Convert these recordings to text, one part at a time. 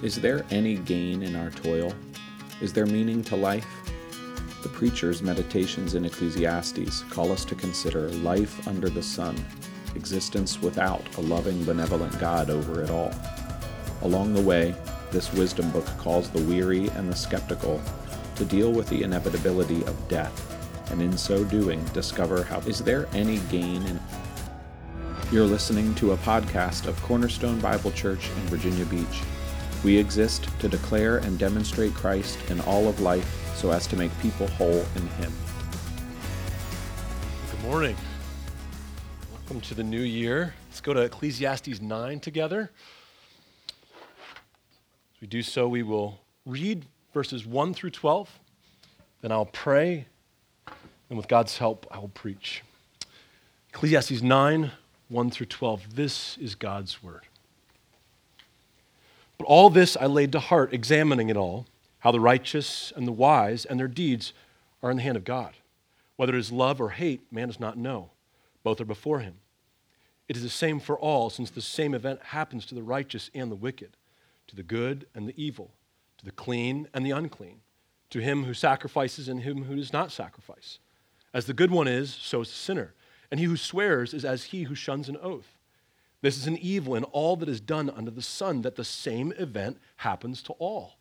Is there any gain in our toil? Is there meaning to life? The preacher's meditations in Ecclesiastes call us to consider life under the sun, existence without a loving, benevolent God over it all. Along the way, this wisdom book calls the weary and the skeptical to deal with the inevitability of death, and in so doing, discover how is there any gain in You're listening to a podcast of Cornerstone Bible Church in Virginia Beach. We exist to declare and demonstrate Christ in all of life so as to make people whole in Him. Good morning. Welcome to the new year. Let's go to Ecclesiastes 9 together. As we do so, we will read verses 1 through 12, then I'll pray, and with God's help, I will preach. Ecclesiastes 9 1 through 12. This is God's word. But all this I laid to heart, examining it all, how the righteous and the wise and their deeds are in the hand of God. Whether it is love or hate, man does not know. Both are before him. It is the same for all, since the same event happens to the righteous and the wicked, to the good and the evil, to the clean and the unclean, to him who sacrifices and him who does not sacrifice. As the good one is, so is the sinner, and he who swears is as he who shuns an oath. This is an evil in all that is done under the sun, that the same event happens to all.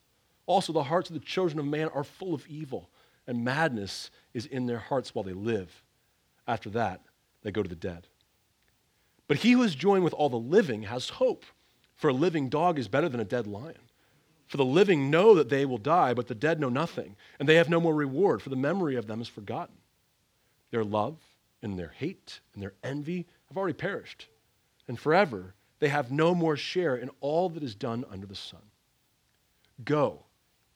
Also, the hearts of the children of man are full of evil, and madness is in their hearts while they live. After that, they go to the dead. But he who is joined with all the living has hope, for a living dog is better than a dead lion. For the living know that they will die, but the dead know nothing, and they have no more reward, for the memory of them is forgotten. Their love and their hate and their envy have already perished and forever they have no more share in all that is done under the sun. Go,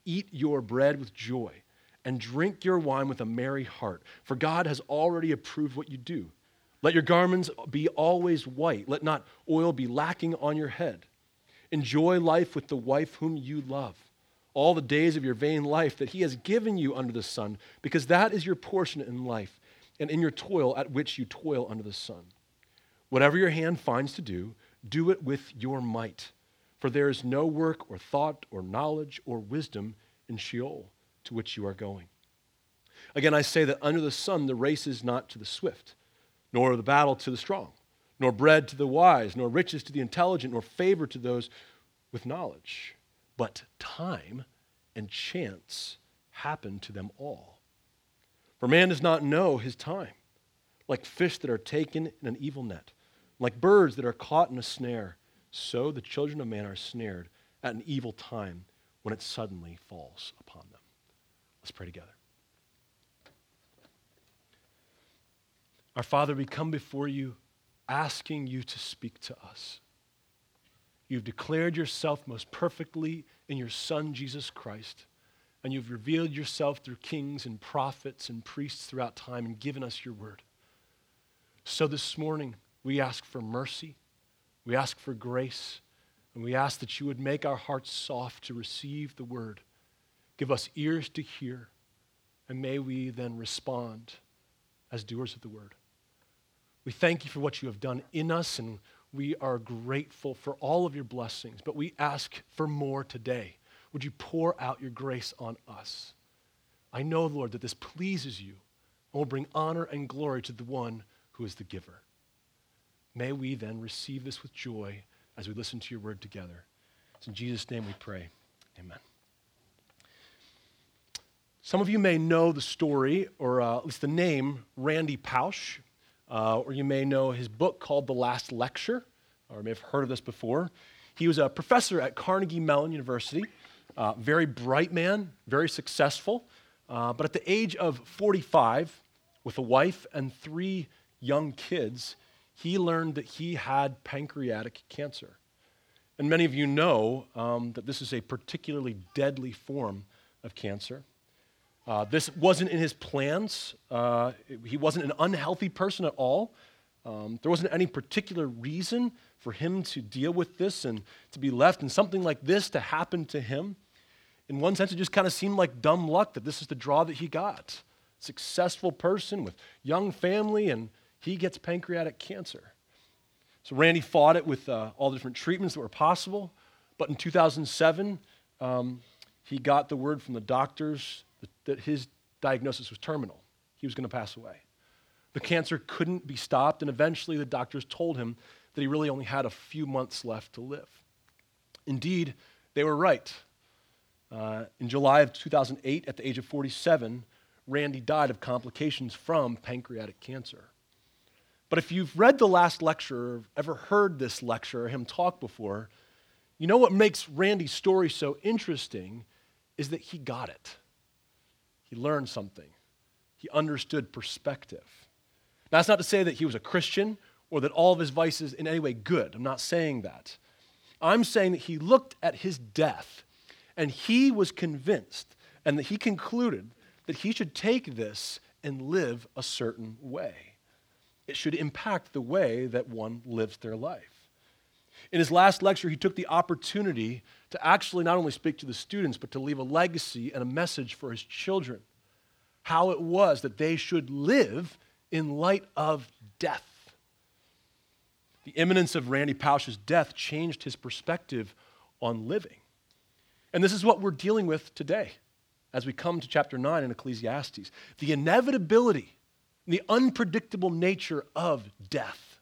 eat your bread with joy, and drink your wine with a merry heart, for God has already approved what you do. Let your garments be always white, let not oil be lacking on your head. Enjoy life with the wife whom you love, all the days of your vain life that He has given you under the sun, because that is your portion in life and in your toil at which you toil under the sun. Whatever your hand finds to do, do it with your might. For there is no work or thought or knowledge or wisdom in Sheol to which you are going. Again, I say that under the sun the race is not to the swift, nor the battle to the strong, nor bread to the wise, nor riches to the intelligent, nor favor to those with knowledge. But time and chance happen to them all. For man does not know his time, like fish that are taken in an evil net. Like birds that are caught in a snare, so the children of man are snared at an evil time when it suddenly falls upon them. Let's pray together. Our Father, we come before you asking you to speak to us. You've declared yourself most perfectly in your Son, Jesus Christ, and you've revealed yourself through kings and prophets and priests throughout time and given us your word. So this morning, we ask for mercy. We ask for grace. And we ask that you would make our hearts soft to receive the word. Give us ears to hear. And may we then respond as doers of the word. We thank you for what you have done in us, and we are grateful for all of your blessings. But we ask for more today. Would you pour out your grace on us? I know, Lord, that this pleases you and will bring honor and glory to the one who is the giver. May we then receive this with joy as we listen to your word together. It's in Jesus' name we pray. Amen. Some of you may know the story, or uh, at least the name, Randy Pausch, uh, or you may know his book called The Last Lecture, or may have heard of this before. He was a professor at Carnegie Mellon University, uh, very bright man, very successful, uh, but at the age of 45, with a wife and three young kids, he learned that he had pancreatic cancer. And many of you know um, that this is a particularly deadly form of cancer. Uh, this wasn't in his plans. Uh, he wasn't an unhealthy person at all. Um, there wasn't any particular reason for him to deal with this and to be left and something like this to happen to him. In one sense, it just kind of seemed like dumb luck that this is the draw that he got. Successful person with young family and he gets pancreatic cancer. So Randy fought it with uh, all the different treatments that were possible, But in 2007, um, he got the word from the doctors that, that his diagnosis was terminal. He was going to pass away. The cancer couldn't be stopped, and eventually the doctors told him that he really only had a few months left to live. Indeed, they were right. Uh, in July of 2008, at the age of 47, Randy died of complications from pancreatic cancer. But if you've read the last lecture or ever heard this lecture or him talk before, you know what makes Randy's story so interesting is that he got it. He learned something, he understood perspective. Now, that's not to say that he was a Christian or that all of his vices in any way good. I'm not saying that. I'm saying that he looked at his death and he was convinced and that he concluded that he should take this and live a certain way. It should impact the way that one lives their life. In his last lecture, he took the opportunity to actually not only speak to the students, but to leave a legacy and a message for his children. How it was that they should live in light of death. The imminence of Randy Pausch's death changed his perspective on living. And this is what we're dealing with today as we come to chapter 9 in Ecclesiastes the inevitability, the unpredictable nature of death.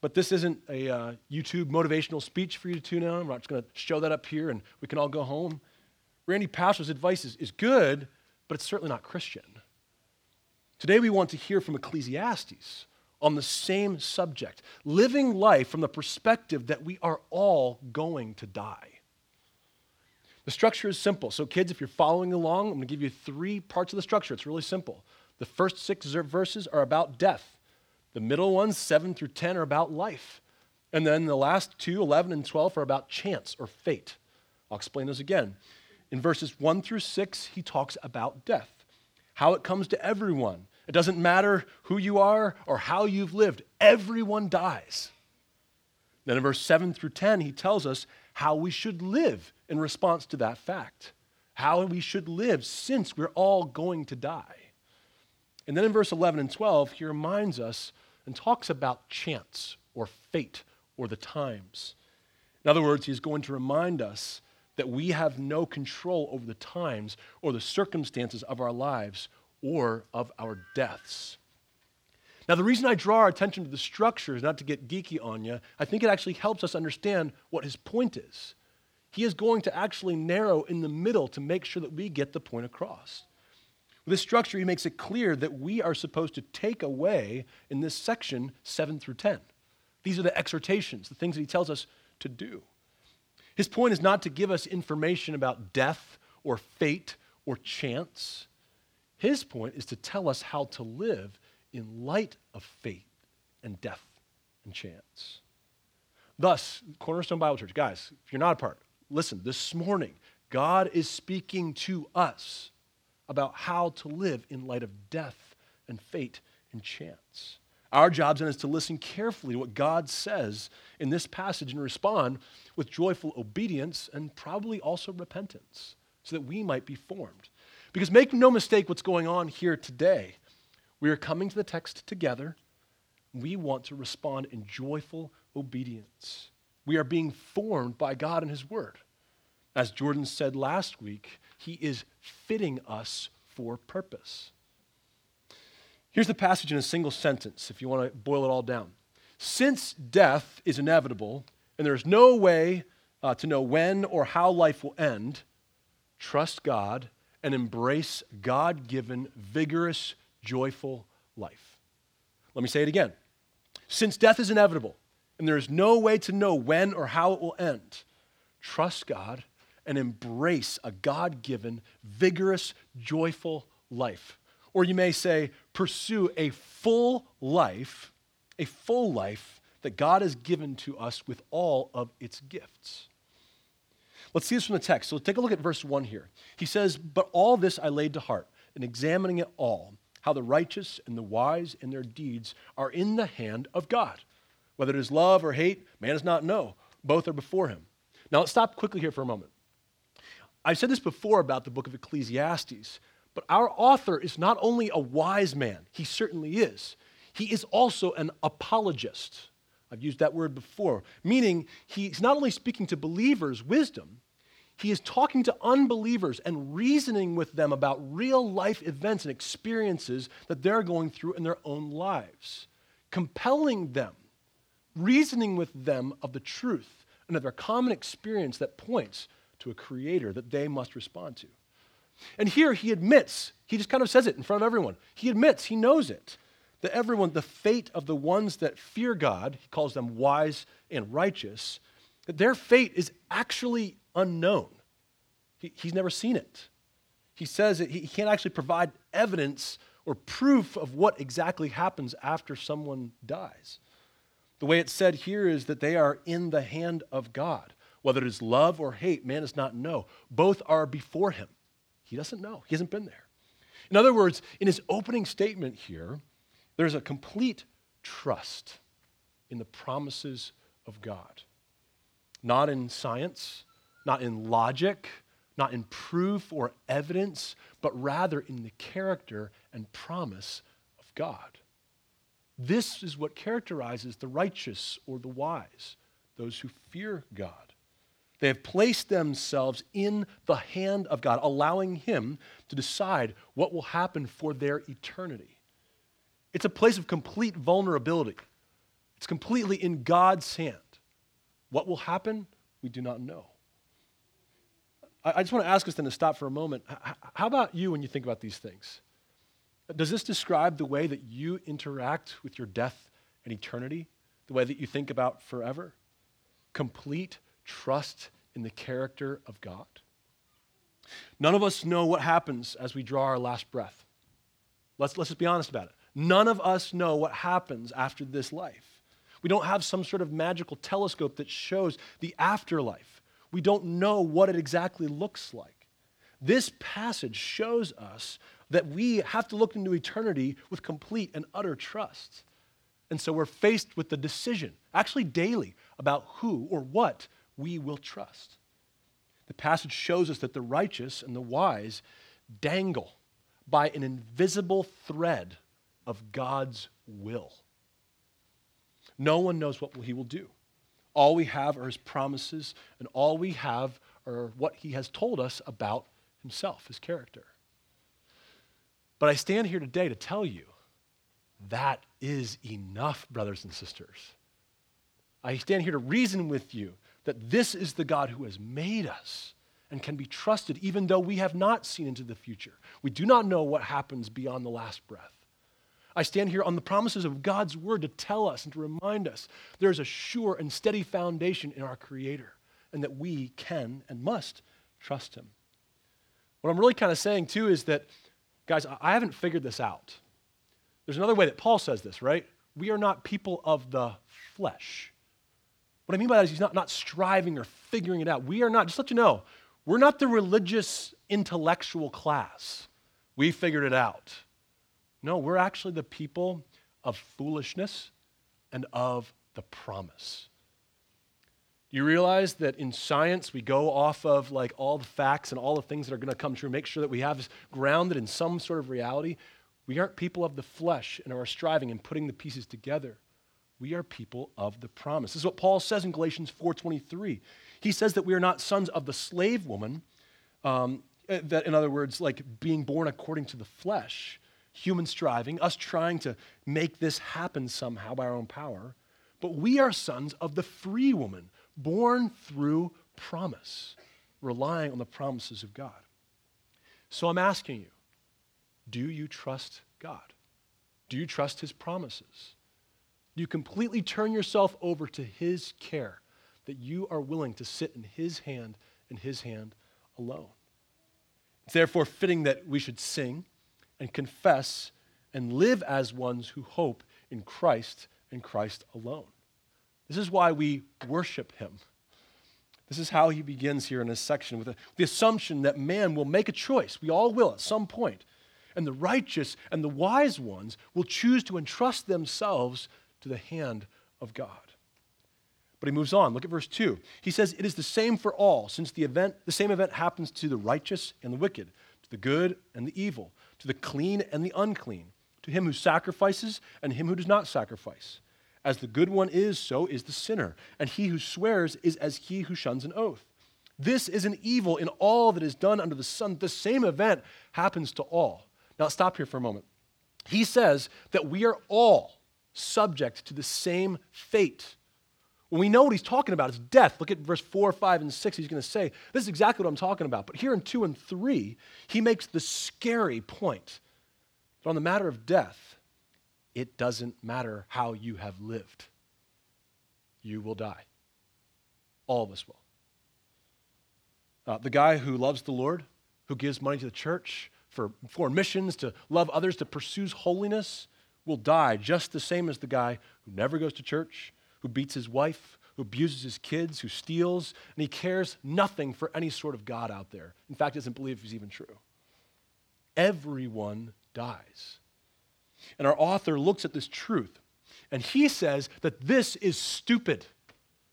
But this isn't a uh, YouTube motivational speech for you to tune on. I'm not just going to show that up here and we can all go home. Randy Pausch's advice is, is good, but it's certainly not Christian. Today we want to hear from Ecclesiastes on the same subject living life from the perspective that we are all going to die. The structure is simple. So, kids, if you're following along, I'm going to give you three parts of the structure. It's really simple. The first six verses are about death, the middle ones, 7 through 10, are about life. And then the last two, 11 and 12, are about chance or fate. I'll explain those again. In verses 1 through 6, he talks about death, how it comes to everyone. It doesn't matter who you are or how you've lived, everyone dies. Then in verse 7 through 10, he tells us how we should live in response to that fact, how we should live since we're all going to die. And then in verse 11 and 12, he reminds us and talks about chance or fate or the times. In other words, he's going to remind us that we have no control over the times or the circumstances of our lives or of our deaths. Now, the reason I draw our attention to the structure is not to get geeky on you. I think it actually helps us understand what his point is. He is going to actually narrow in the middle to make sure that we get the point across. This structure, he makes it clear that we are supposed to take away in this section 7 through 10. These are the exhortations, the things that he tells us to do. His point is not to give us information about death or fate or chance. His point is to tell us how to live in light of fate and death and chance. Thus, Cornerstone Bible Church, guys, if you're not a part, listen, this morning, God is speaking to us about how to live in light of death and fate and chance. Our job then is to listen carefully to what God says in this passage and respond with joyful obedience and probably also repentance so that we might be formed. Because make no mistake what's going on here today. We are coming to the text together. We want to respond in joyful obedience. We are being formed by God and His Word. As Jordan said last week, He is fitting us for purpose. Here's the passage in a single sentence, if you want to boil it all down. Since death is inevitable, and there's no way uh, to know when or how life will end, trust God and embrace God given, vigorous, joyful life. Let me say it again. Since death is inevitable, and there is no way to know when or how it will end, trust God and embrace a God given, vigorous, joyful life. Or you may say, pursue a full life, a full life that God has given to us with all of its gifts. Let's see this from the text. So take a look at verse 1 here. He says, But all this I laid to heart, in examining it all, how the righteous and the wise and their deeds are in the hand of God. Whether it is love or hate, man does not know. Both are before him. Now, let's stop quickly here for a moment. I've said this before about the book of Ecclesiastes, but our author is not only a wise man, he certainly is, he is also an apologist. I've used that word before, meaning he's not only speaking to believers wisdom, he is talking to unbelievers and reasoning with them about real life events and experiences that they're going through in their own lives, compelling them, reasoning with them of the truth and of their common experience that points to a creator that they must respond to. And here he admits, he just kind of says it in front of everyone. He admits, he knows it, that everyone, the fate of the ones that fear God, he calls them wise and righteous, that their fate is actually unknown. He, he's never seen it. He says that he, he can't actually provide evidence or proof of what exactly happens after someone dies. The way it's said here is that they are in the hand of God. Whether it is love or hate, man does not know. Both are before him. He doesn't know, he hasn't been there. In other words, in his opening statement here, there's a complete trust in the promises of God. Not in science, not in logic, not in proof or evidence, but rather in the character and promise of God. This is what characterizes the righteous or the wise, those who fear God. They have placed themselves in the hand of God, allowing Him to decide what will happen for their eternity. It's a place of complete vulnerability. It's completely in God's hand. What will happen, we do not know. I just want to ask us then to stop for a moment. How about you when you think about these things? Does this describe the way that you interact with your death and eternity? The way that you think about forever? Complete trust in the character of God? None of us know what happens as we draw our last breath. Let's, let's just be honest about it. None of us know what happens after this life. We don't have some sort of magical telescope that shows the afterlife. We don't know what it exactly looks like. This passage shows us that we have to look into eternity with complete and utter trust. And so we're faced with the decision, actually daily, about who or what we will trust. The passage shows us that the righteous and the wise dangle by an invisible thread of God's will. No one knows what he will do. All we have are his promises, and all we have are what he has told us about himself, his character. But I stand here today to tell you that is enough, brothers and sisters. I stand here to reason with you that this is the God who has made us and can be trusted even though we have not seen into the future. We do not know what happens beyond the last breath. I stand here on the promises of God's word to tell us and to remind us there's a sure and steady foundation in our Creator and that we can and must trust Him. What I'm really kind of saying too is that, guys, I haven't figured this out. There's another way that Paul says this, right? We are not people of the flesh. What I mean by that is he's not, not striving or figuring it out. We are not, just let you know, we're not the religious intellectual class. We figured it out. No, we're actually the people of foolishness and of the promise. Do you realize that in science, we go off of like all the facts and all the things that are going to come true, make sure that we have this grounded in some sort of reality. We aren't people of the flesh and are striving and putting the pieces together. We are people of the promise. This is what Paul says in Galatians 4:23. He says that we are not sons of the slave woman, um, eh, that in other words, like being born according to the flesh, human striving, us trying to make this happen somehow by our own power, but we are sons of the free woman, born through promise, relying on the promises of God. So I'm asking you, do you trust God? Do you trust his promises? You completely turn yourself over to his care that you are willing to sit in his hand and his hand alone? It's therefore fitting that we should sing and confess and live as ones who hope in Christ and Christ alone. This is why we worship him. This is how he begins here in this section with the assumption that man will make a choice. We all will at some point. And the righteous and the wise ones will choose to entrust themselves to the hand of God. But he moves on. Look at verse 2. He says, It is the same for all, since the event, the same event happens to the righteous and the wicked, to the good and the evil to the clean and the unclean, to him who sacrifices and him who does not sacrifice. As the good one is, so is the sinner. And he who swears is as he who shuns an oath. This is an evil in all that is done under the sun. The same event happens to all. Now, stop here for a moment. He says that we are all subject to the same fate. When we know what he's talking about is death. Look at verse 4, 5, and 6. He's going to say, This is exactly what I'm talking about. But here in 2 and 3, he makes the scary point that on the matter of death, it doesn't matter how you have lived, you will die. All of us will. Uh, the guy who loves the Lord, who gives money to the church for foreign missions, to love others, to pursue holiness, will die just the same as the guy who never goes to church, who beats his wife, who abuses his kids, who steals, and he cares nothing for any sort of God out there. In fact, doesn't believe he's even true. Everyone dies. And our author looks at this truth and he says that this is stupid.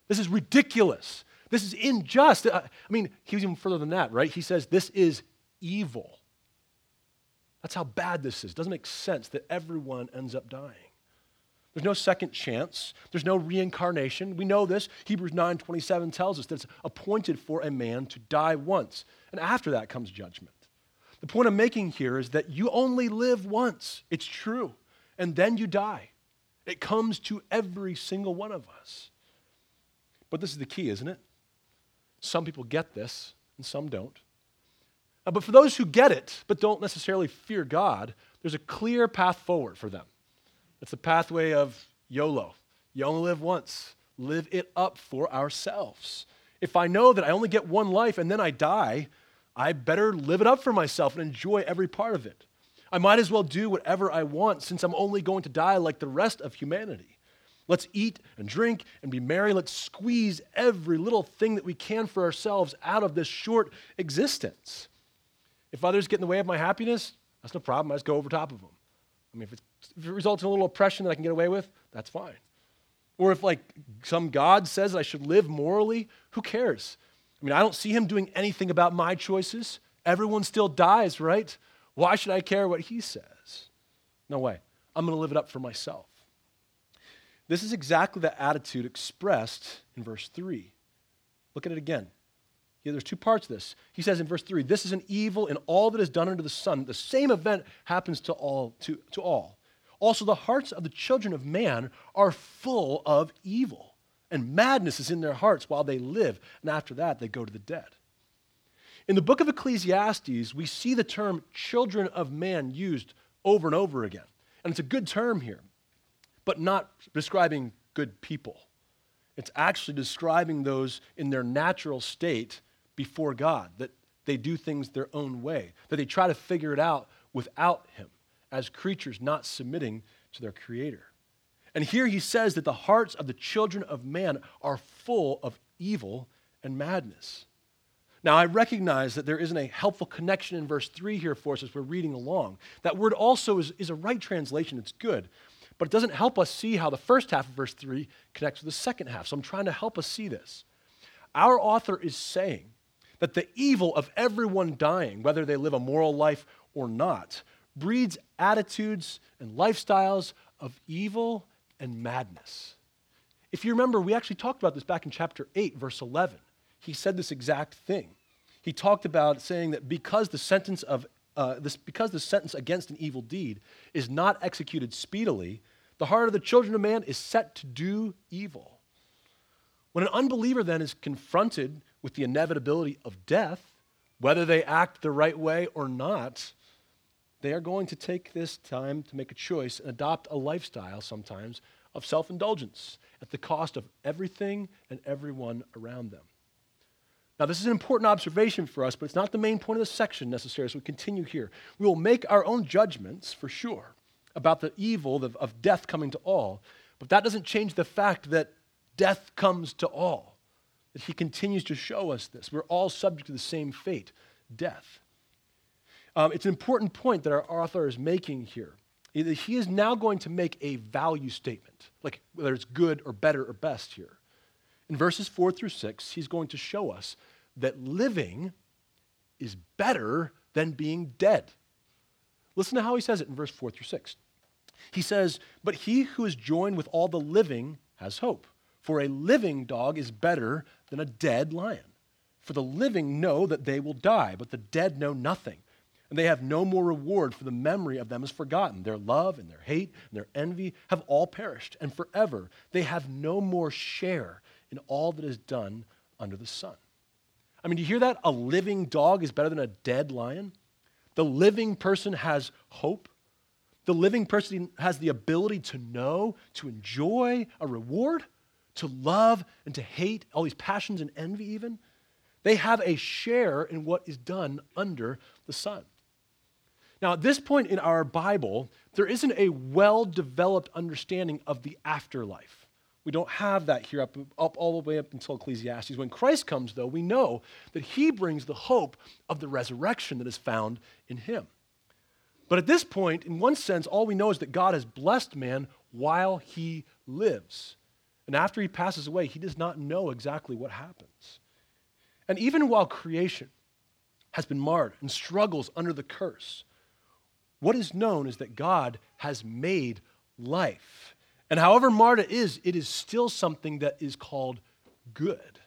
This is ridiculous. This is unjust. I mean, he was even further than that, right? He says this is evil. That's how bad this is. It doesn't make sense that everyone ends up dying. There's no second chance. There's no reincarnation. We know this. Hebrews 9:27 tells us that it's appointed for a man to die once, and after that comes judgment. The point I'm making here is that you only live once. It's true. And then you die. It comes to every single one of us. But this is the key, isn't it? Some people get this and some don't. Uh, but for those who get it but don't necessarily fear God, there's a clear path forward for them. It's the pathway of YOLO. You only live once. Live it up for ourselves. If I know that I only get one life and then I die, I better live it up for myself and enjoy every part of it. I might as well do whatever I want since I'm only going to die like the rest of humanity. Let's eat and drink and be merry. Let's squeeze every little thing that we can for ourselves out of this short existence. If others get in the way of my happiness, that's no problem. I just go over top of them. I mean, if, if it results in a little oppression that I can get away with, that's fine. Or if, like, some God says I should live morally, who cares? I mean, I don't see him doing anything about my choices. Everyone still dies, right? Why should I care what he says? No way. I'm going to live it up for myself. This is exactly the attitude expressed in verse 3. Look at it again. Yeah, there's two parts of this. He says in verse 3, this is an evil in all that is done under the sun. The same event happens to all, to, to all. Also, the hearts of the children of man are full of evil, and madness is in their hearts while they live, and after that they go to the dead. In the book of Ecclesiastes, we see the term children of man used over and over again. And it's a good term here, but not describing good people. It's actually describing those in their natural state before God, that they do things their own way, that they try to figure it out without Him as creatures not submitting to their Creator. And here he says that the hearts of the children of man are full of evil and madness. Now, I recognize that there isn't a helpful connection in verse 3 here for us as we're reading along. That word also is, is a right translation, it's good, but it doesn't help us see how the first half of verse 3 connects with the second half. So I'm trying to help us see this. Our author is saying that the evil of everyone dying, whether they live a moral life or not, breeds attitudes and lifestyles of evil and madness. If you remember, we actually talked about this back in chapter 8, verse 11. He said this exact thing. He talked about saying that because the sentence of uh, this, because the sentence against an evil deed is not executed speedily, the heart of the children of man is set to do evil. When an unbeliever then is confronted with the inevitability of death, whether they act the right way or not, they are going to take this time to make a choice and adopt a lifestyle sometimes of self indulgence at the cost of everything and everyone around them. Now, this is an important observation for us, but it's not the main point of this section necessarily, so we continue here. We will make our own judgments, for sure, about the evil of death coming to all, but that doesn't change the fact that death comes to all that he continues to show us this. We're all subject to the same fate death. Um, it's an important point that our author is making here. He is now going to make a value statement, like whether it's good or better or best here. In verses four through six, he's going to show us that living is better than being dead. Listen to how he says it in verse four through six. He says, But he who is joined with all the living has hope. For a living dog is better than a dead lion. For the living know that they will die, but the dead know nothing. And they have no more reward, for the memory of them is forgotten. Their love and their hate and their envy have all perished, and forever they have no more share in all that is done under the sun. I mean, do you hear that? A living dog is better than a dead lion. The living person has hope. The living person has the ability to know, to enjoy a reward, to love and to hate, all these passions and envy, even. They have a share in what is done under the sun. Now, at this point in our Bible, there isn't a well developed understanding of the afterlife. We don't have that here up, up all the way up until Ecclesiastes. When Christ comes, though, we know that he brings the hope of the resurrection that is found in him. But at this point, in one sense, all we know is that God has blessed man while he lives. And after he passes away, he does not know exactly what happens. And even while creation has been marred and struggles under the curse, what is known is that God has made life. And however marred it is, it is still something that is called good.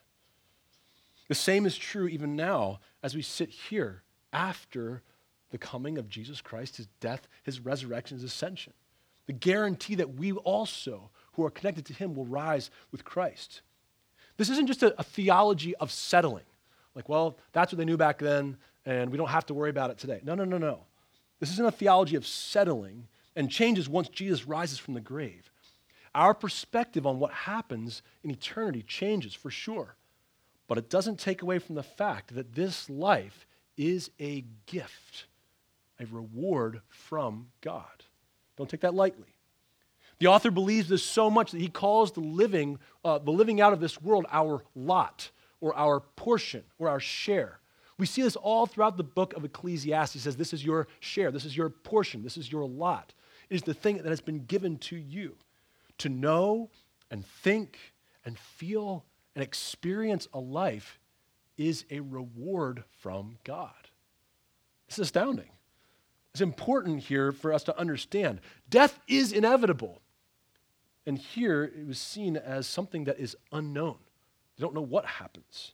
The same is true even now as we sit here after the coming of Jesus Christ, his death, his resurrection, his ascension. The guarantee that we also, who are connected to him, will rise with Christ. This isn't just a, a, theology of settling. Like, well, that's what they knew back then, and we don't have to worry about it today. No, no, no, no. This isn't a theology of settling and changes once Jesus rises from the grave. Our perspective on what happens in eternity changes for sure, but it doesn't take away from the fact that this life is a gift a reward from God. Don't take that lightly. The author believes this so much that he calls the living, uh, the living out of this world our lot or our portion or our share. We see this all throughout the book of Ecclesiastes. He says, This is your share, this is your portion, this is your lot. It is the thing that has been given to you to know and think and feel and experience a life is a reward from God. It's astounding. It's important here for us to understand. Death is inevitable. And here it was seen as something that is unknown. You don't know what happens.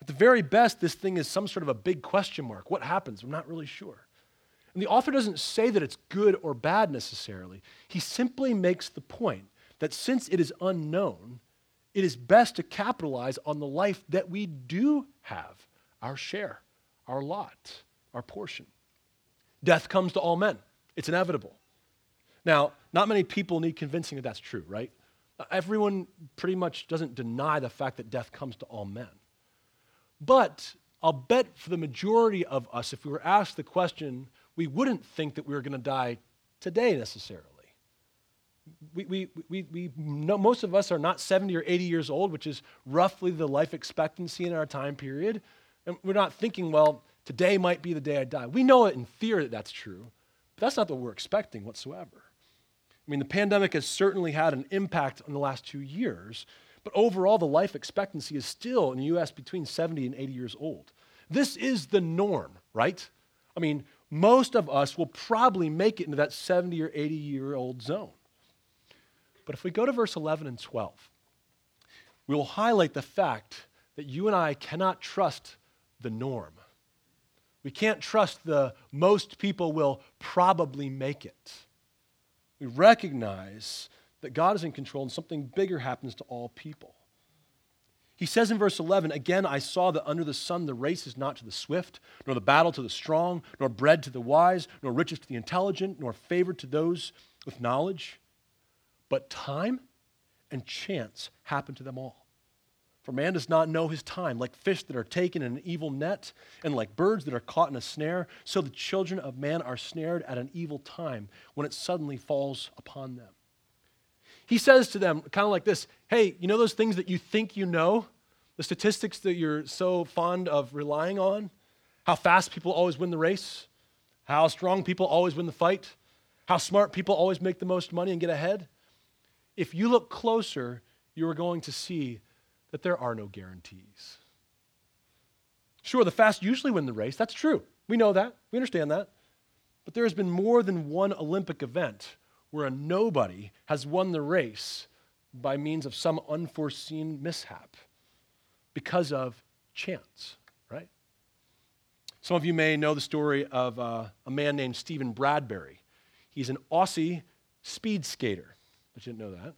At the very best, this thing is some sort of a big question mark. What happens? I'm not really sure. And the author doesn't say that it's good or bad necessarily. He simply makes the point that since it is unknown, it is best to capitalize on the life that we do have our share, our lot, our portion. Death comes to all men, it's inevitable. Now, not many people need convincing that that's true, right? Everyone pretty much doesn't deny the fact that death comes to all men. But I'll bet for the majority of us, if we were asked the question, we wouldn't think that we were going to die today necessarily. We, we, we, we know most of us are not 70 or 80 years old, which is roughly the life expectancy in our time period. And we're not thinking, well, Today might be the day I die. We know it in theory that that's true, but that's not what we're expecting whatsoever. I mean, the pandemic has certainly had an impact on the last two years, but overall, the life expectancy is still in the US between 70 and 80 years old. This is the norm, right? I mean, most of us will probably make it into that 70 or 80 year old zone. But if we go to verse 11 and 12, we will highlight the fact that you and I cannot trust the norm. We can't trust the most people will probably make it. We recognize that God is in control and something bigger happens to all people. He says in verse 11, Again, I saw that under the sun the race is not to the swift, nor the battle to the strong, nor bread to the wise, nor riches to the intelligent, nor favor to those with knowledge. But time and chance happen to them all. For man does not know his time, like fish that are taken in an evil net, and like birds that are caught in a snare, so the children of man are snared at an evil time when it suddenly falls upon them. He says to them, kind of like this Hey, you know those things that you think you know? The statistics that you're so fond of relying on? How fast people always win the race? How strong people always win the fight? How smart people always make the most money and get ahead? If you look closer, you are going to see that there are no guarantees. Sure, the fast usually win the race. That's true. We know that. We understand that. But there has been more than one Olympic event where a nobody has won the race by means of some unforeseen mishap because of chance, right? Some of you may know the story of uh, a man named Stephen Bradbury. He's an Aussie speed skater. But you didn't know that.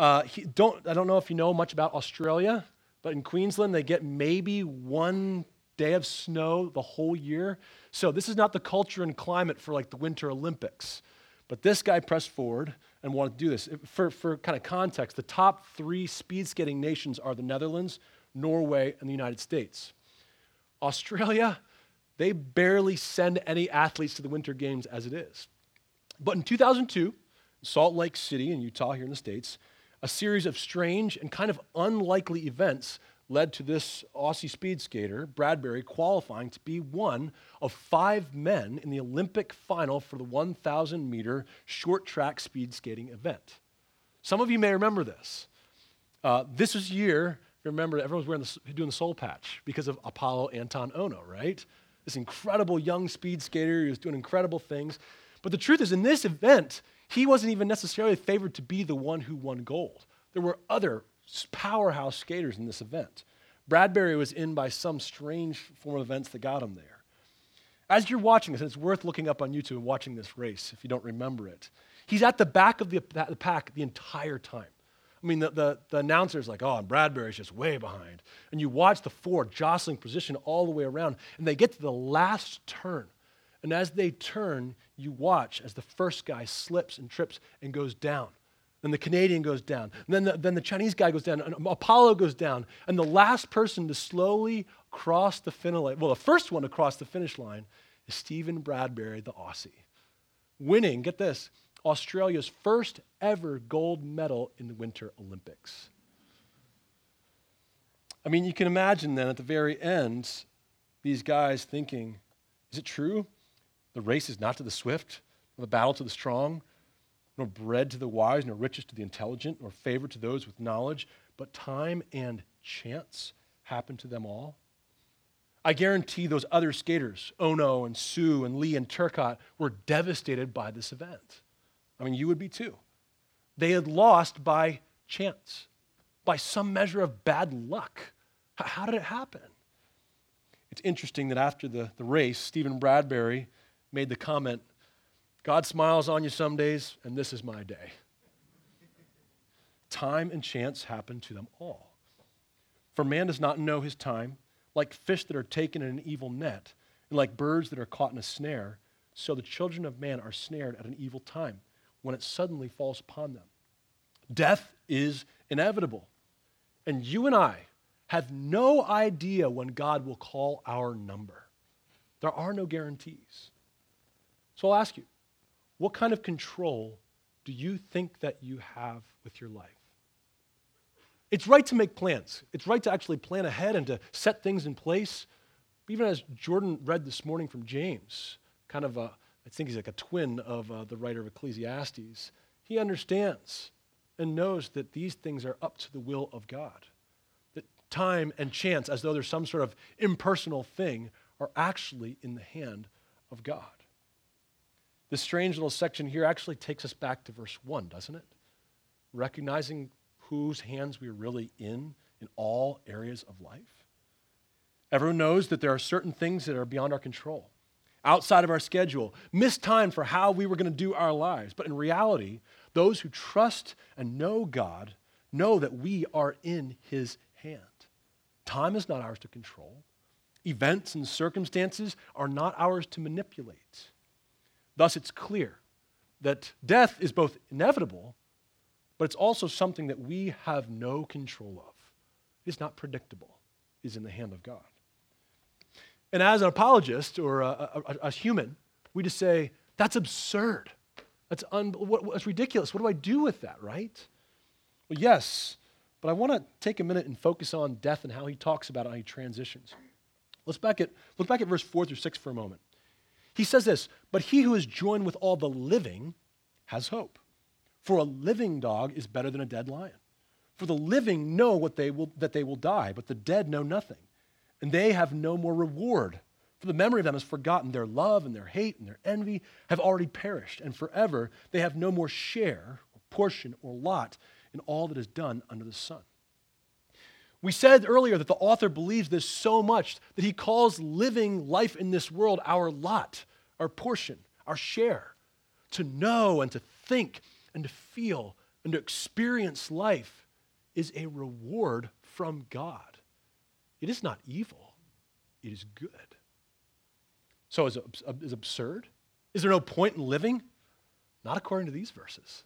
Uh, he, don't, I don't know if you know much about Australia, but in Queensland, they get maybe one day of snow the whole year. So this is not the culture and climate for like the Winter Olympics. But this guy pressed forward and wanted to do this. For, for kind of context, the top three speed skating nations are the Netherlands, Norway, and the United States. Australia, they barely send any athletes to the Winter Games as it is. But in 2002, Salt Lake City in Utah, here in the States, a series of strange and kind of unlikely events led to this Aussie speed skater, Bradbury, qualifying to be one of five men in the Olympic final for the 1,000 meter short track speed skating event. Some of you may remember this. Uh, this was year, if you remember, everyone was wearing the, doing the soul patch because of Apolo Anton Ohno, right? This incredible young speed skater, who was doing incredible things. But the truth is, in this event, he wasn't even necessarily favored to be the one who won gold. There were other powerhouse skaters in this event. Bradbury was in by some strange form of events that got him there. As you're watching this, it's worth looking up on YouTube and watching this race if you don't remember it, he's at the back of the, the pack the entire time. I mean, the, the, the announcer's like, oh, and Bradbury's just way behind. And you watch the four jostling position all the way around, and they get to the last turn. And as they turn, you watch as the first guy slips and trips and goes down. Then the Canadian goes down. And then the, then the Chinese guy goes down. And um, Apolo goes down. And the last person to slowly cross the finish line, well, the first one to cross the finish line is Stephen Bradbury, the Aussie, winning, get this, Australia's first ever gold medal in the Winter Olympics. I mean, you can imagine then at the very end, these guys thinking, is it true? The race is not to the swift, nor the battle to the strong, nor bread to the wise, nor riches to the intelligent, nor favor to those with knowledge, but time and chance happen to them all. I guarantee those other skaters, Ohno and Sue and Lee and Turcotte, were devastated by this event. I mean, you would be too. They had lost by chance, by some measure of bad luck. How did it happen? It's interesting that after the, the race, Stephen Bradbury made the comment God smiles on you some days, and this is my day. Time and chance happen to them all. For man does not know his time, like fish that are taken in an evil net, and like birds that are caught in a snare, so the children of man are snared at an evil time when it suddenly falls upon them. Death is inevitable, and you and I have no idea when God will call our number. There are no guarantees. So I'll ask you, what kind of control do you think that you have with your life? It's right to make plans. It's right to actually plan ahead and to set things in place. Even as Jordan read this morning from James, kind of a, I think he's like a twin of uh, the writer of Ecclesiastes, he understands and knows that these things are up to the will of God. That time and chance, as though there's some sort of impersonal thing, are actually in the hand of God. This strange little section here actually takes us back to verse 1, doesn't it? Recognizing whose hands we are really in in all areas of life. Everyone knows that there are certain things that are beyond our control, outside of our schedule, missed time for how we were going to do our lives. But in reality, those who trust and know God know that we are in His hand. Time is not ours to control, events and circumstances are not ours to manipulate. Thus, it's clear that death is both inevitable, but it's also something that we have no control of. It's not predictable, it's in the hand of God. And as an apologist or a, a, a human, we just say, that's absurd. That's, un- what, that's ridiculous. What do I do with that, right? Well, yes, but I want to take a minute and focus on death and how he talks about it, how he transitions. Let's back at, look back at verse 4 through 6 for a moment. He says this, but he who is joined with all the living has hope. For a living dog is better than a dead lion. For the living know what they will, that they will die, but the dead know nothing. And they have no more reward, For the memory of them is forgotten. Their love and their hate and their envy have already perished, and forever they have no more share, or portion, or lot in all that is done under the sun. We said earlier that the author believes this so much that he calls living life in this world our lot, our portion, our share. To know and to think and to feel and to experience life is a reward from God. It is not evil, it is good. So is it, is absurd? Is there no point in living? Not according to these verses.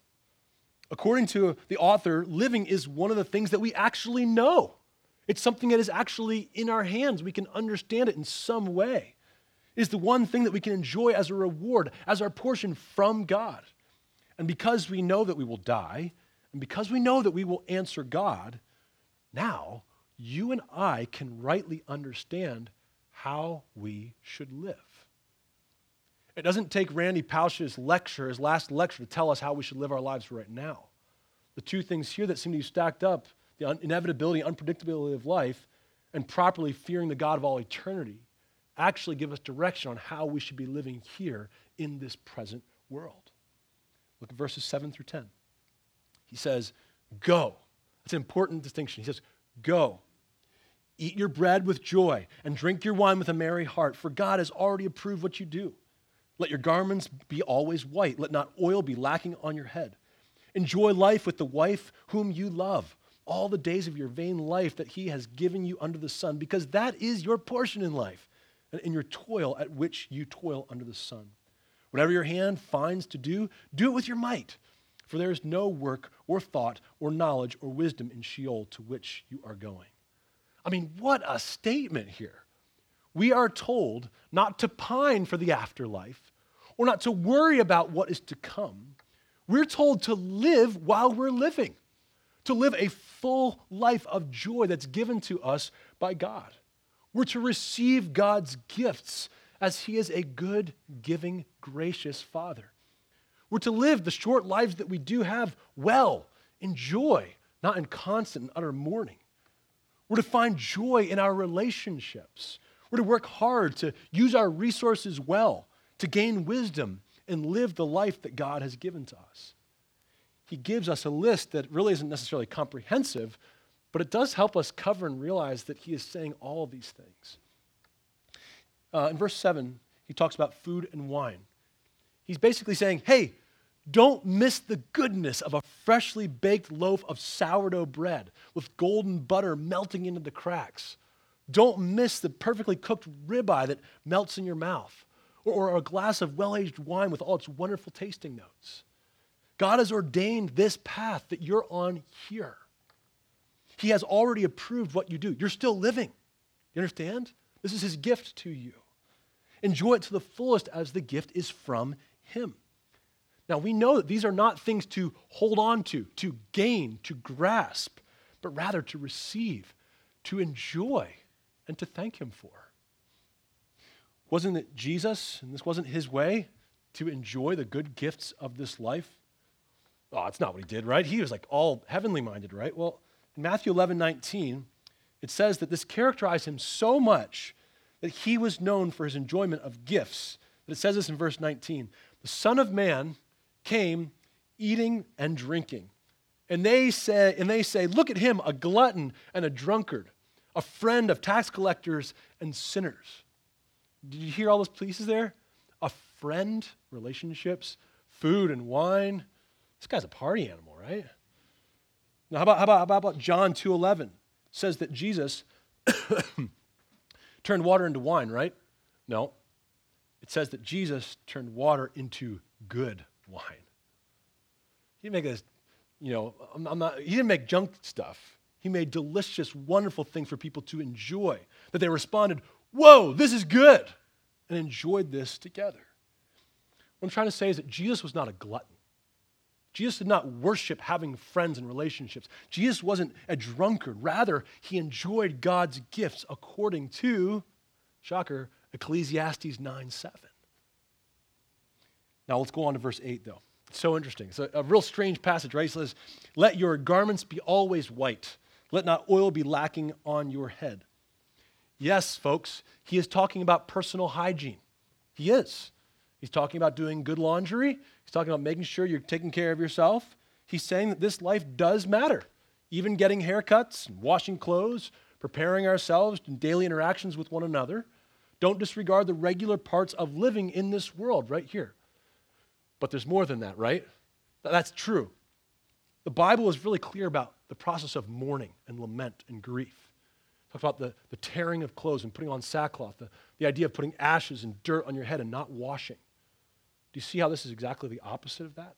According to the author, living is one of the things that we actually know. It's something that is actually in our hands. We can understand it in some way. It is the one thing that we can enjoy as a reward, as our portion from God. And because we know that we will die, and because we know that we will answer God, now you and I can rightly understand how we should live. It doesn't take Randy Pausch's lecture, his last lecture, to tell us how we should live our lives right now. The two things here that seem to be stacked up the inevitability, unpredictability of life, and properly fearing the God of all eternity actually give us direction on how we should be living here in this present world. Look at verses 7 through 10. He says, Go. That's an important distinction. He says, Go. Eat your bread with joy and drink your wine with a merry heart, for God has already approved what you do. Let your garments be always white. Let not oil be lacking on your head. Enjoy life with the wife whom you love all the days of your vain life that He has given you under the sun, because that is your portion in life and in your toil at which you toil under the sun. Whatever your hand finds to do, do it with your might, for there is no work or thought or knowledge or wisdom in Sheol to which you are going. I mean, what a statement here. We are told not to pine for the afterlife or not to worry about what is to come. We're told to live while we're living to live a full life of joy that's given to us by God. We're to receive God's gifts as He is a good, giving, gracious Father. We're to live the short lives that we do have well, in joy, not in constant and utter mourning. We're to find joy in our relationships. We're to work hard to use our resources well, to gain wisdom and live the life that God has given to us he gives us a list that really isn't necessarily comprehensive, but it does help us cover and realize that he is saying all these things. Uh, in verse 7, he talks about food and wine. He's basically saying, hey, don't miss the goodness of a freshly baked loaf of sourdough bread with golden butter melting into the cracks. Don't miss the perfectly cooked ribeye that melts in your mouth, or, or a glass of well aged wine with all its wonderful tasting notes. God has ordained this path that you're on here. He has already approved what you do. You're still living. You understand? This is His gift to you. Enjoy it to the fullest as the gift is from Him. Now, we know that these are not things to hold on to, to gain, to grasp, but rather to receive, to enjoy, and to thank Him for. Wasn't it Jesus, and this wasn't His way, to enjoy the good gifts of this life? Oh, it's not what he did, right? He was like all heavenly minded, right? Well, in Matthew 11, 19, it says that this characterized him so much that he was known for his enjoyment of gifts. But it says this in verse 19 The Son of Man came eating and drinking. And they say, and they say, Look at him, a glutton and a drunkard, a friend of tax collectors and sinners. Did you hear all those pieces there? A friend, relationships, food and wine, this guy's a party animal, right? Now, how about, how about, how about John 2.11? says that Jesus turned water into wine, right? No. It says that Jesus turned water into good wine. He didn't make this, you know, I'm, I'm not, he didn't make junk stuff. He made delicious, wonderful things for people to enjoy. That they responded, whoa, this is good, and enjoyed this together. What I'm trying to say is that Jesus was not a glutton. Jesus did not worship having friends and relationships. Jesus wasn't a drunkard. Rather, he enjoyed God's gifts according to, shocker, Ecclesiastes 9 7. Now let's go on to verse 8, though. It's so interesting. It's a, a real strange passage, right? He says, Let your garments be always white, let not oil be lacking on your head. Yes, folks, he is talking about personal hygiene. He is. He's talking about doing good laundry. He's talking about making sure you're taking care of yourself. He's saying that this life does matter. Even getting haircuts, washing clothes, preparing ourselves in daily interactions with one another. Don't disregard the regular parts of living in this world right here. But there's more than that, right? That's true. The Bible is really clear about the process of mourning and lament and grief. Talk about the, the tearing of clothes and putting on sackcloth, the, the idea of putting ashes and dirt on your head and not washing. Do you see how this is exactly the opposite of that?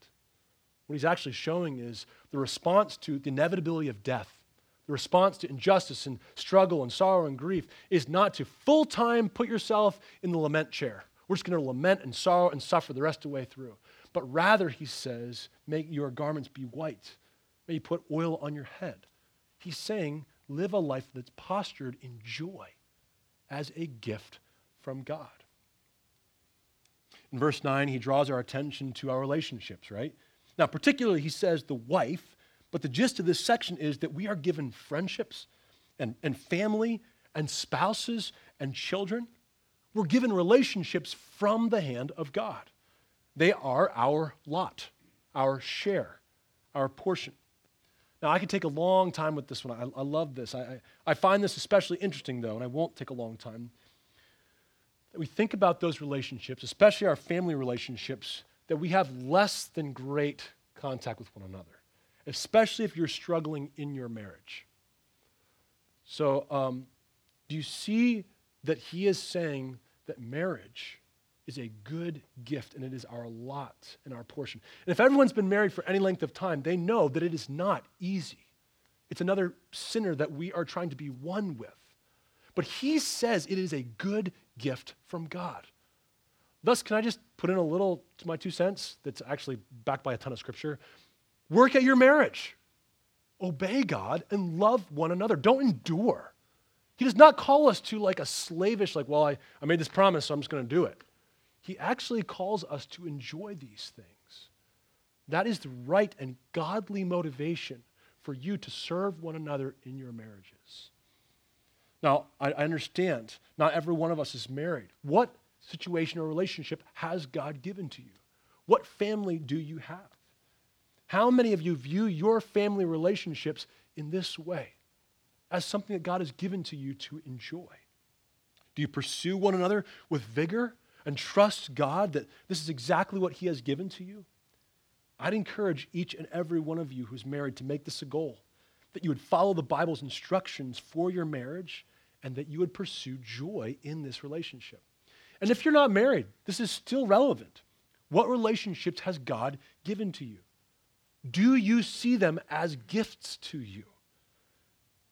What he's actually showing is the response to the inevitability of death, the response to injustice and struggle and sorrow and grief is not to full time put yourself in the lament chair. We're just going to lament and sorrow and suffer the rest of the way through. But rather, he says, make your garments be white. May you put oil on your head. He's saying, live a life that's postured in joy as a gift from God. In verse 9, he draws our attention to our relationships, right? Now, particularly, he says the wife, but the gist of this section is that we are given friendships and, and family and spouses and children. We're given relationships from the hand of God. They are our lot, our share, our portion. Now, I could take a long time with this one. I, I love this. I, I, I find this especially interesting, though, and I won't take a long time. That we think about those relationships, especially our family relationships, that we have less than great contact with one another, especially if you're struggling in your marriage. So, um, do you see that he is saying that marriage is a good gift and it is our lot and our portion? And if everyone's been married for any length of time, they know that it is not easy. It's another sinner that we are trying to be one with. But he says it is a good gift from God. Thus, can I just put in a little to my two cents that's actually backed by a ton of scripture? Work at your marriage, obey God, and love one another. Don't endure. He does not call us to like a slavish, like, well, I, I made this promise, so I'm just going to do it. He actually calls us to enjoy these things. That is the right and godly motivation for you to serve one another in your marriages. Now, I, I understand not every one of us is married. What situation or relationship has God given to you? What family do you have? How many of you view your family relationships in this way as something that God has given to you to enjoy? Do you pursue one another with vigor and trust God that this is exactly what He has given to you? I'd encourage each and every one of you who's married to make this a goal that you would follow the Bible's instructions for your marriage and that you would pursue joy in this relationship. And if you're not married, this is still relevant. What relationships has God given to you? Do you see them as gifts to you?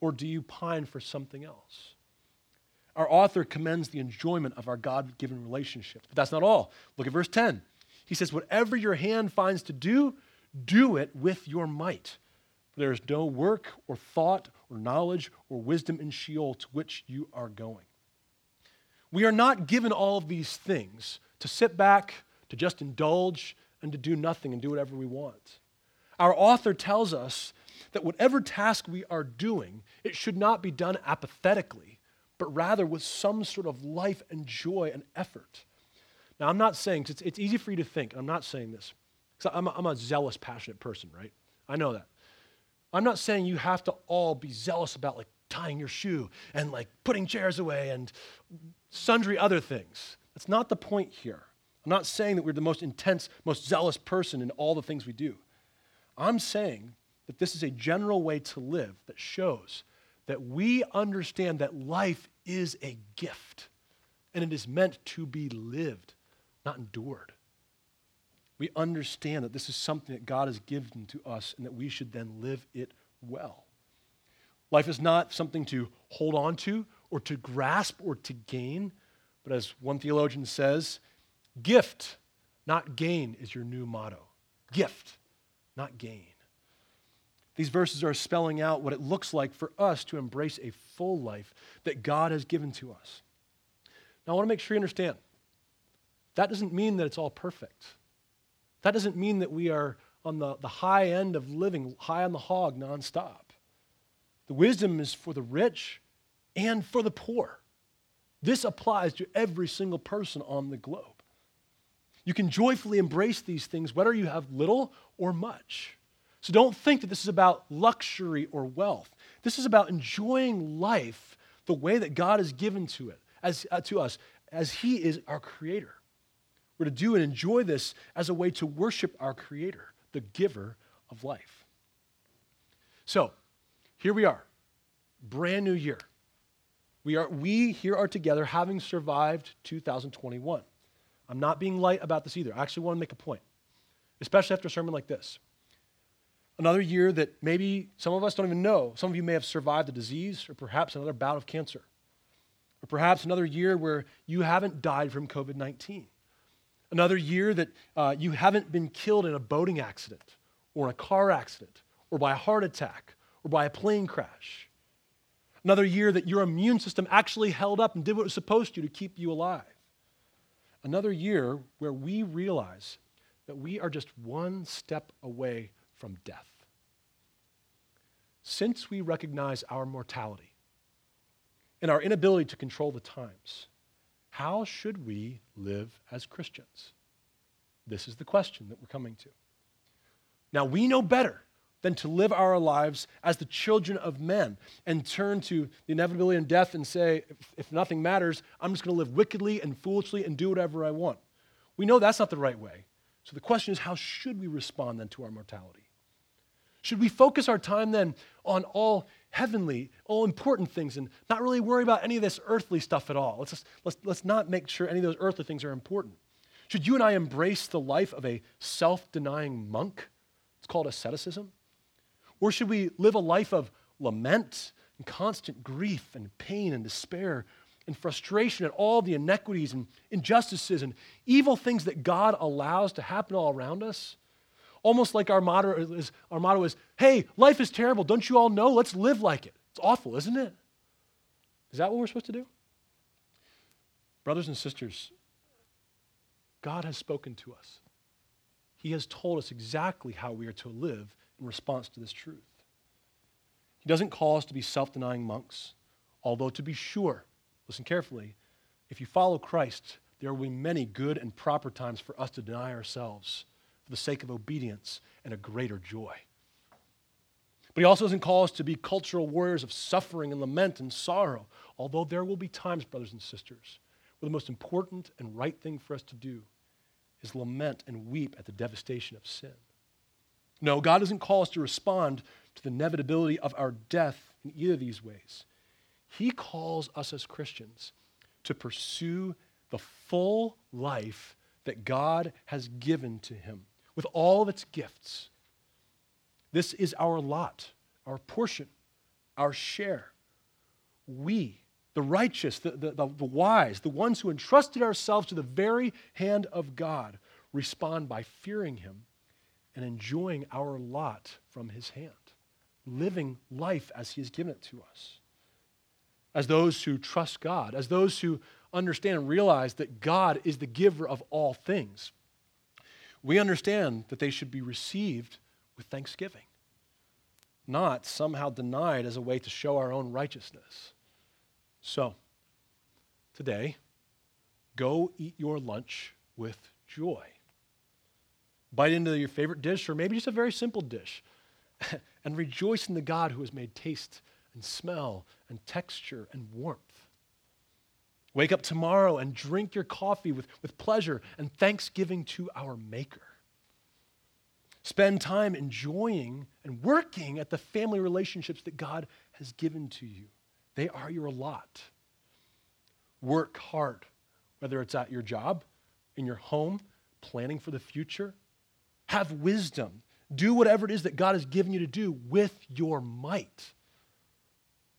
Or do you pine for something else? Our author commends the enjoyment of our God given relationships. But that's not all. Look at verse 10. He says, Whatever your hand finds to do, do it with your might. For there is no work or thought or knowledge or wisdom in Sheol to which you are going. We are not given all of these things to sit back, to just indulge, and to do nothing and do whatever we want. Our author tells us that whatever task we are doing, it should not be done apathetically, but rather with some sort of life and joy and effort. Now, I'm not saying, it's, it's easy for you to think, I'm not saying this, because I'm, I'm a zealous, passionate person, right? I know that. I'm not saying you have to all be zealous about like tying your shoe and like putting chairs away and sundry other things. That's not the point here. I'm not saying that we're the most intense, most zealous person in all the things we do. I'm saying that this is a general way to live that shows that we understand that life is a gift and it is meant to be lived, not endured. We understand that this is something that God has given to us and that we should then live it well. Life is not something to hold on to or to grasp or to gain, but as one theologian says, gift, not gain, is your new motto. Gift, not gain. These verses are spelling out what it looks like for us to embrace a full life that God has given to us. Now, I want to make sure you understand that doesn't mean that it's all perfect. That doesn't mean that we are on the, the high end of living, high on the hog nonstop. The wisdom is for the rich and for the poor. This applies to every single person on the globe. You can joyfully embrace these things whether you have little or much. So don't think that this is about luxury or wealth. This is about enjoying life the way that God has given to it, as, uh, to us, as He is our Creator. We're to do and enjoy this as a way to worship our Creator, the giver of life. So, here we are, brand new year. We, are, we here are together having survived 2021. I'm not being light about this either. I actually want to make a point, especially after a sermon like this. Another year that maybe some of us don't even know. Some of you may have survived a disease or perhaps another bout of cancer. Or perhaps another year where you haven't died from COVID 19. Another year that uh, you haven't been killed in a boating accident or a car accident or by a heart attack or by a plane crash. Another year that your immune system actually held up and did what it was supposed to to keep you alive. Another year where we realize that we are just one step away from death. Since we recognize our mortality and our inability to control the times, how should we live as Christians? This is the question that we're coming to. Now, we know better than to live our lives as the children of men and turn to the inevitability and death and say, if, if nothing matters, I'm just going to live wickedly and foolishly and do whatever I want. We know that's not the right way. So the question is, how should we respond then to our mortality? Should we focus our time then on all heavenly, all important things and not really worry about any of this earthly stuff at all? Let's, just, let's, let's not make sure any of those earthly things are important. Should you and I embrace the life of a self denying monk? It's called asceticism. Or should we live a life of lament and constant grief and pain and despair and frustration at all the inequities and injustices and evil things that God allows to happen all around us? Almost like our motto is, our motto is hey, life is terrible. Don't you all know? Let's live like it. It's awful, isn't it? Is that what we're supposed to do? Brothers and sisters, God has spoken to us. He has told us exactly how we are to live in response to this truth. He doesn't call us to be self denying monks, although, to be sure, listen carefully, if you follow Christ, there will be many good and proper times for us to deny ourselves for the sake of obedience and a greater joy. But he also doesn't call us to be cultural warriors of suffering and lament and sorrow, although there will be times, brothers and sisters, where the most important and right thing for us to do is lament and weep at the devastation of sin. No, God doesn't call us to respond to the inevitability of our death in either of these ways. He calls us as Christians to pursue the full life that God has given to him with all of its gifts. This is our lot, our portion, our share. We, the righteous, the, the, the, the, wise, the ones who entrusted ourselves to the very hand of God, respond by fearing Him and enjoying our lot from His hand, living life as He has given it to us. As those who trust God, as those who understand and realize that God is the giver of all things we understand that they should be received with thanksgiving, not somehow denied as a way to show our own righteousness. So, today, go eat your lunch with joy. Bite into your favorite dish, or maybe just a very simple dish, and rejoice in the God who has made taste and smell and texture and warmth. Wake up tomorrow and drink your coffee with, with pleasure and thanksgiving to our Maker. Spend time enjoying and working at the family relationships that God has given to you. They are your lot. Work hard, whether it's at your job, in your home, planning for the future. Have wisdom. Do whatever it is that God has given you to do with your might.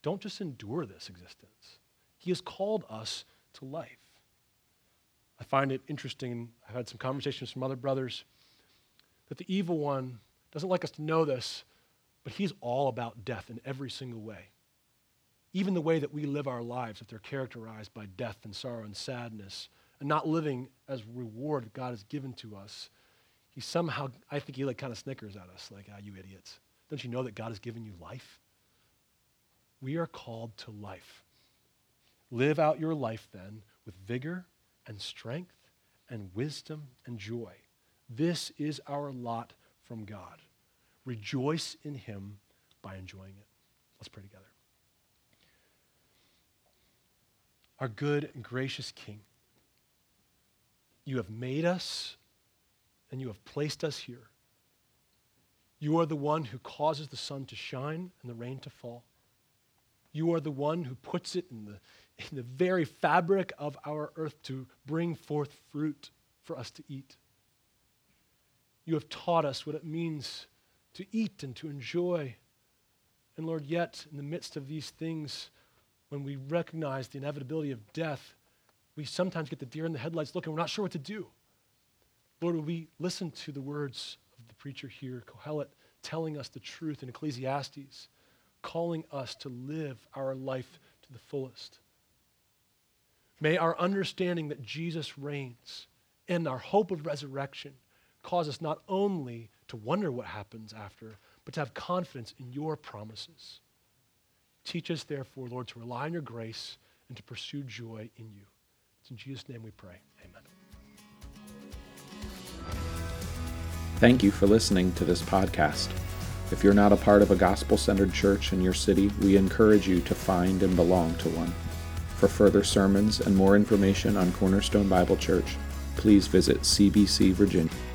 Don't just endure this existence. He has called us to life. I find it interesting. I've had some conversations from other brothers that the evil one doesn't like us to know this, but he's all about death in every single way. Even the way that we live our lives, if they're characterized by death and sorrow and sadness, and not living as reward that God has given to us, he somehow, I think he like kind of snickers at us, like, ah, you idiots. Don't you know that God has given you life? We are called to life. Live out your life then with vigor and strength and wisdom and joy. This is our lot from God. Rejoice in Him by enjoying it. Let's pray together. Our good and gracious King, you have made us and you have placed us here. You are the one who causes the sun to shine and the rain to fall. You are the one who puts it in the, in the very fabric of our earth to bring forth fruit for us to eat. You have taught us what it means to eat and to enjoy. And Lord, yet in the midst of these things, when we recognize the inevitability of death, we sometimes get the deer in the headlights look and we're not sure what to do. Lord, would we listen to the words of the preacher here, Kohelet, telling us the truth in Ecclesiastes, calling us to live our life to the fullest. May our understanding that Jesus reigns and our hope of resurrection cause us not only to wonder what happens after, but to have confidence in your promises. Teach us, therefore, Lord, to rely on your grace and to pursue joy in you. It's in Jesus' name we pray. Amen. Thank you for listening to this podcast. If you're not a part of a gospel centered church in your city, we encourage you to find and belong to one. For further sermons and more information on Cornerstone Bible Church, please visit cbcvirginia.com.